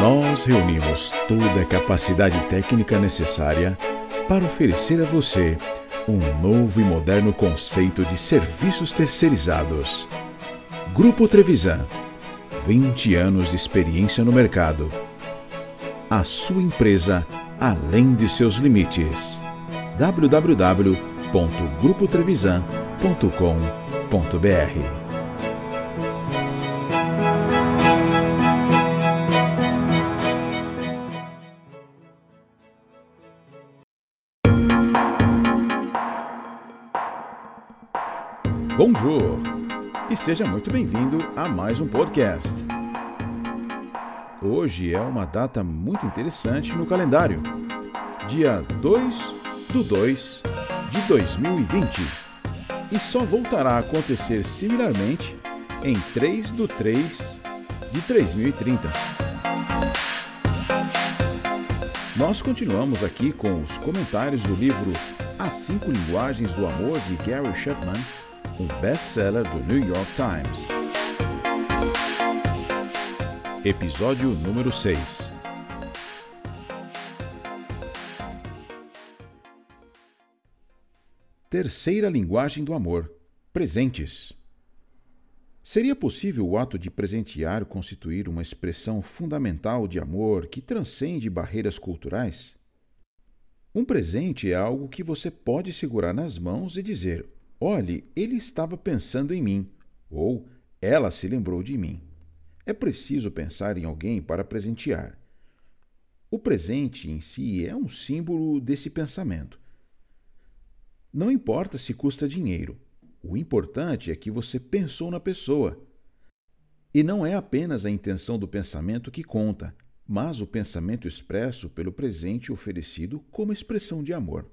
Nós reunimos toda a capacidade técnica necessária para oferecer a você um novo e moderno conceito de serviços terceirizados. Grupo Trevisan 20 anos de experiência no mercado. A sua empresa além de seus limites. www.grupotrevisan.com.br Bonjour e seja muito bem-vindo a mais um podcast. Hoje é uma data muito interessante no calendário, dia 2 do 2 de 2020, e só voltará a acontecer similarmente em 3 do 3 de 3030. Nós continuamos aqui com os comentários do livro As Cinco Linguagens do Amor de Gary Chapman um best-seller do New York Times. Episódio número 6 Terceira linguagem do amor: presentes. Seria possível o ato de presentear constituir uma expressão fundamental de amor que transcende barreiras culturais? Um presente é algo que você pode segurar nas mãos e dizer: Olhe, ele estava pensando em mim, ou ela se lembrou de mim. É preciso pensar em alguém para presentear. O presente em si é um símbolo desse pensamento. Não importa se custa dinheiro, o importante é que você pensou na pessoa. E não é apenas a intenção do pensamento que conta, mas o pensamento expresso pelo presente oferecido como expressão de amor.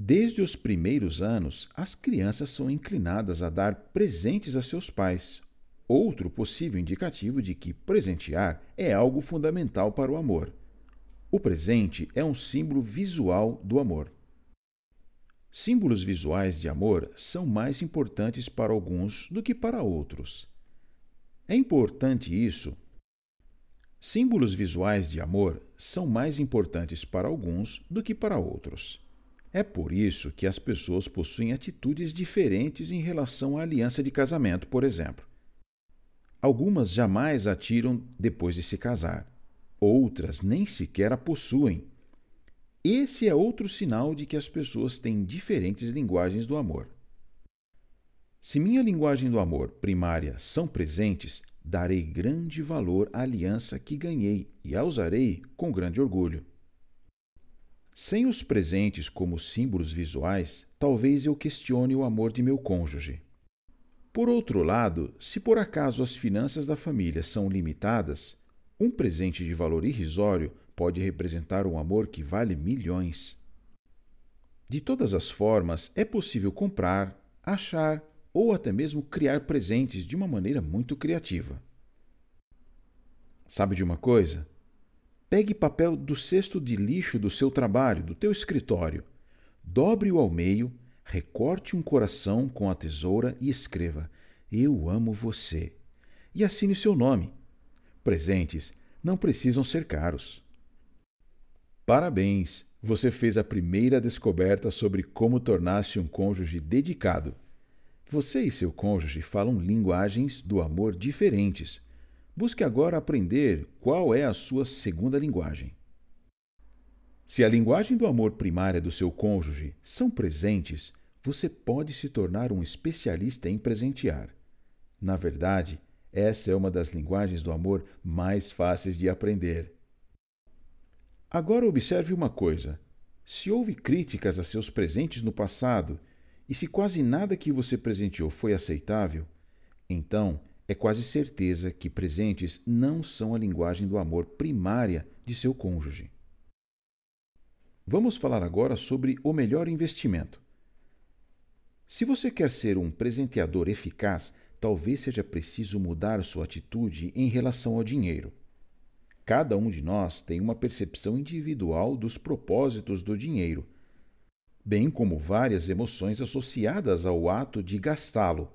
Desde os primeiros anos, as crianças são inclinadas a dar presentes a seus pais. Outro possível indicativo de que presentear é algo fundamental para o amor. O presente é um símbolo visual do amor. Símbolos visuais de amor são mais importantes para alguns do que para outros. É importante isso. Símbolos visuais de amor são mais importantes para alguns do que para outros. É por isso que as pessoas possuem atitudes diferentes em relação à aliança de casamento, por exemplo. Algumas jamais a tiram depois de se casar, outras nem sequer a possuem. Esse é outro sinal de que as pessoas têm diferentes linguagens do amor. Se minha linguagem do amor primária são presentes, darei grande valor à aliança que ganhei e a usarei com grande orgulho. Sem os presentes como símbolos visuais, talvez eu questione o amor de meu cônjuge. Por outro lado, se por acaso as finanças da família são limitadas, um presente de valor irrisório pode representar um amor que vale milhões. De todas as formas, é possível comprar, achar ou até mesmo criar presentes de uma maneira muito criativa. Sabe de uma coisa? Pegue papel do cesto de lixo do seu trabalho, do teu escritório, dobre-o ao meio, recorte um coração com a tesoura e escreva: Eu amo você. E assine seu nome. Presentes não precisam ser caros. Parabéns! Você fez a primeira descoberta sobre como tornar-se um cônjuge dedicado. Você e seu cônjuge falam linguagens do amor diferentes Busque agora aprender qual é a sua segunda linguagem. Se a linguagem do amor primária do seu cônjuge são presentes, você pode se tornar um especialista em presentear. Na verdade, essa é uma das linguagens do amor mais fáceis de aprender. Agora observe uma coisa: se houve críticas a seus presentes no passado e se quase nada que você presenteou foi aceitável, então é quase certeza que presentes não são a linguagem do amor primária de seu cônjuge. Vamos falar agora sobre o melhor investimento. Se você quer ser um presenteador eficaz, talvez seja preciso mudar sua atitude em relação ao dinheiro. Cada um de nós tem uma percepção individual dos propósitos do dinheiro, bem como várias emoções associadas ao ato de gastá-lo.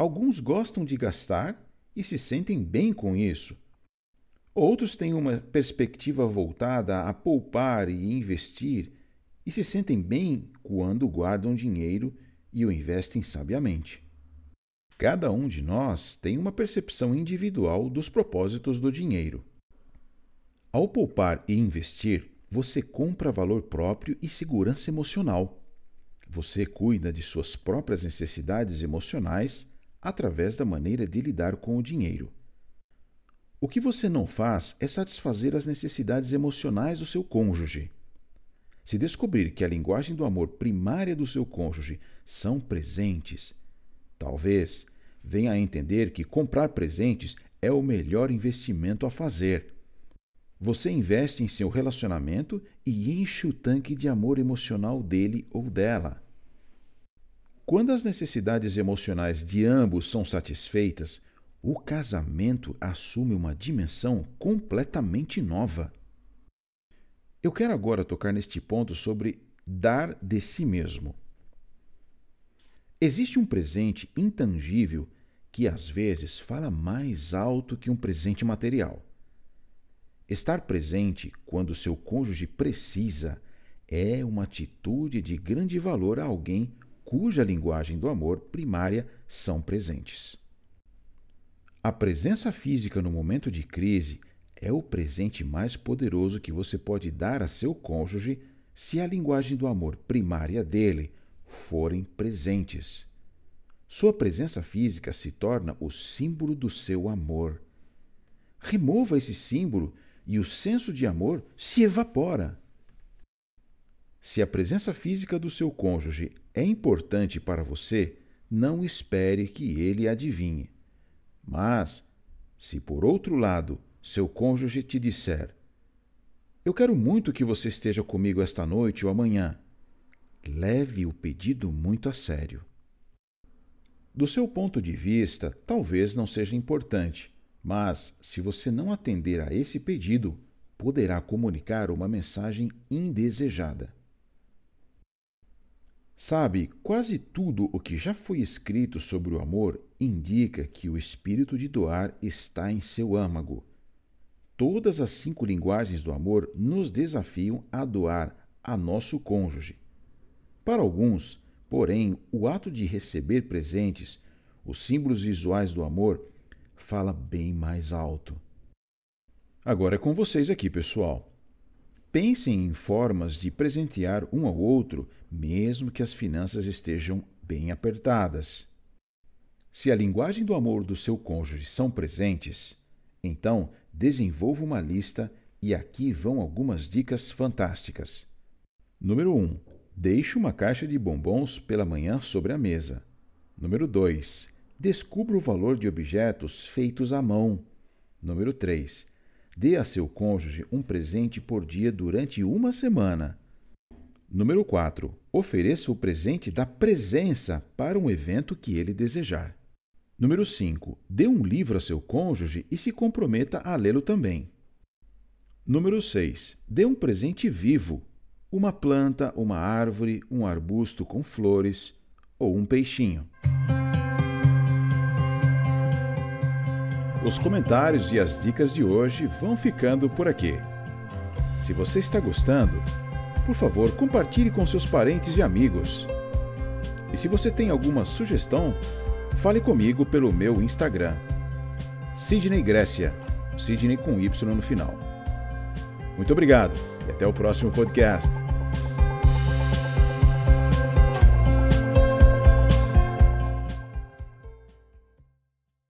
Alguns gostam de gastar e se sentem bem com isso. Outros têm uma perspectiva voltada a poupar e investir e se sentem bem quando guardam dinheiro e o investem sabiamente. Cada um de nós tem uma percepção individual dos propósitos do dinheiro. Ao poupar e investir, você compra valor próprio e segurança emocional. Você cuida de suas próprias necessidades emocionais através da maneira de lidar com o dinheiro. O que você não faz é satisfazer as necessidades emocionais do seu cônjuge. Se descobrir que a linguagem do amor primária do seu cônjuge são presentes, talvez venha a entender que comprar presentes é o melhor investimento a fazer. Você investe em seu relacionamento e enche o tanque de amor emocional dele ou dela. Quando as necessidades emocionais de ambos são satisfeitas, o casamento assume uma dimensão completamente nova. Eu quero agora tocar neste ponto sobre dar de si mesmo. Existe um presente intangível que às vezes fala mais alto que um presente material. Estar presente quando seu cônjuge precisa é uma atitude de grande valor a alguém cuja linguagem do amor primária são presentes. A presença física no momento de crise é o presente mais poderoso que você pode dar a seu cônjuge se a linguagem do amor primária dele forem presentes. Sua presença física se torna o símbolo do seu amor. Remova esse símbolo e o senso de amor se evapora. Se a presença física do seu cônjuge é importante para você, não espere que ele adivinhe. Mas, se por outro lado seu cônjuge te disser: Eu quero muito que você esteja comigo esta noite ou amanhã, leve o pedido muito a sério. Do seu ponto de vista, talvez não seja importante, mas se você não atender a esse pedido, poderá comunicar uma mensagem indesejada. Sabe, quase tudo o que já foi escrito sobre o amor indica que o espírito de doar está em seu âmago. Todas as cinco linguagens do amor nos desafiam a doar a nosso cônjuge. Para alguns, porém, o ato de receber presentes, os símbolos visuais do amor, fala bem mais alto. Agora é com vocês aqui, pessoal. Pensem em formas de presentear um ao outro, mesmo que as finanças estejam bem apertadas. Se a linguagem do amor do seu cônjuge são presentes, então desenvolva uma lista e aqui vão algumas dicas fantásticas. Número 1. Deixe uma caixa de bombons pela manhã sobre a mesa. Número 2. Descubra o valor de objetos feitos à mão. Número 3. Dê a seu cônjuge um presente por dia durante uma semana. Número 4. Ofereça o presente da presença para um evento que ele desejar. Número 5. Dê um livro a seu cônjuge e se comprometa a lê-lo também. Número 6. Dê um presente vivo: uma planta, uma árvore, um arbusto com flores ou um peixinho. Os comentários e as dicas de hoje vão ficando por aqui. Se você está gostando, por favor, compartilhe com seus parentes e amigos. E se você tem alguma sugestão, fale comigo pelo meu Instagram. Sidney Grécia, Sidney com Y no final. Muito obrigado e até o próximo podcast.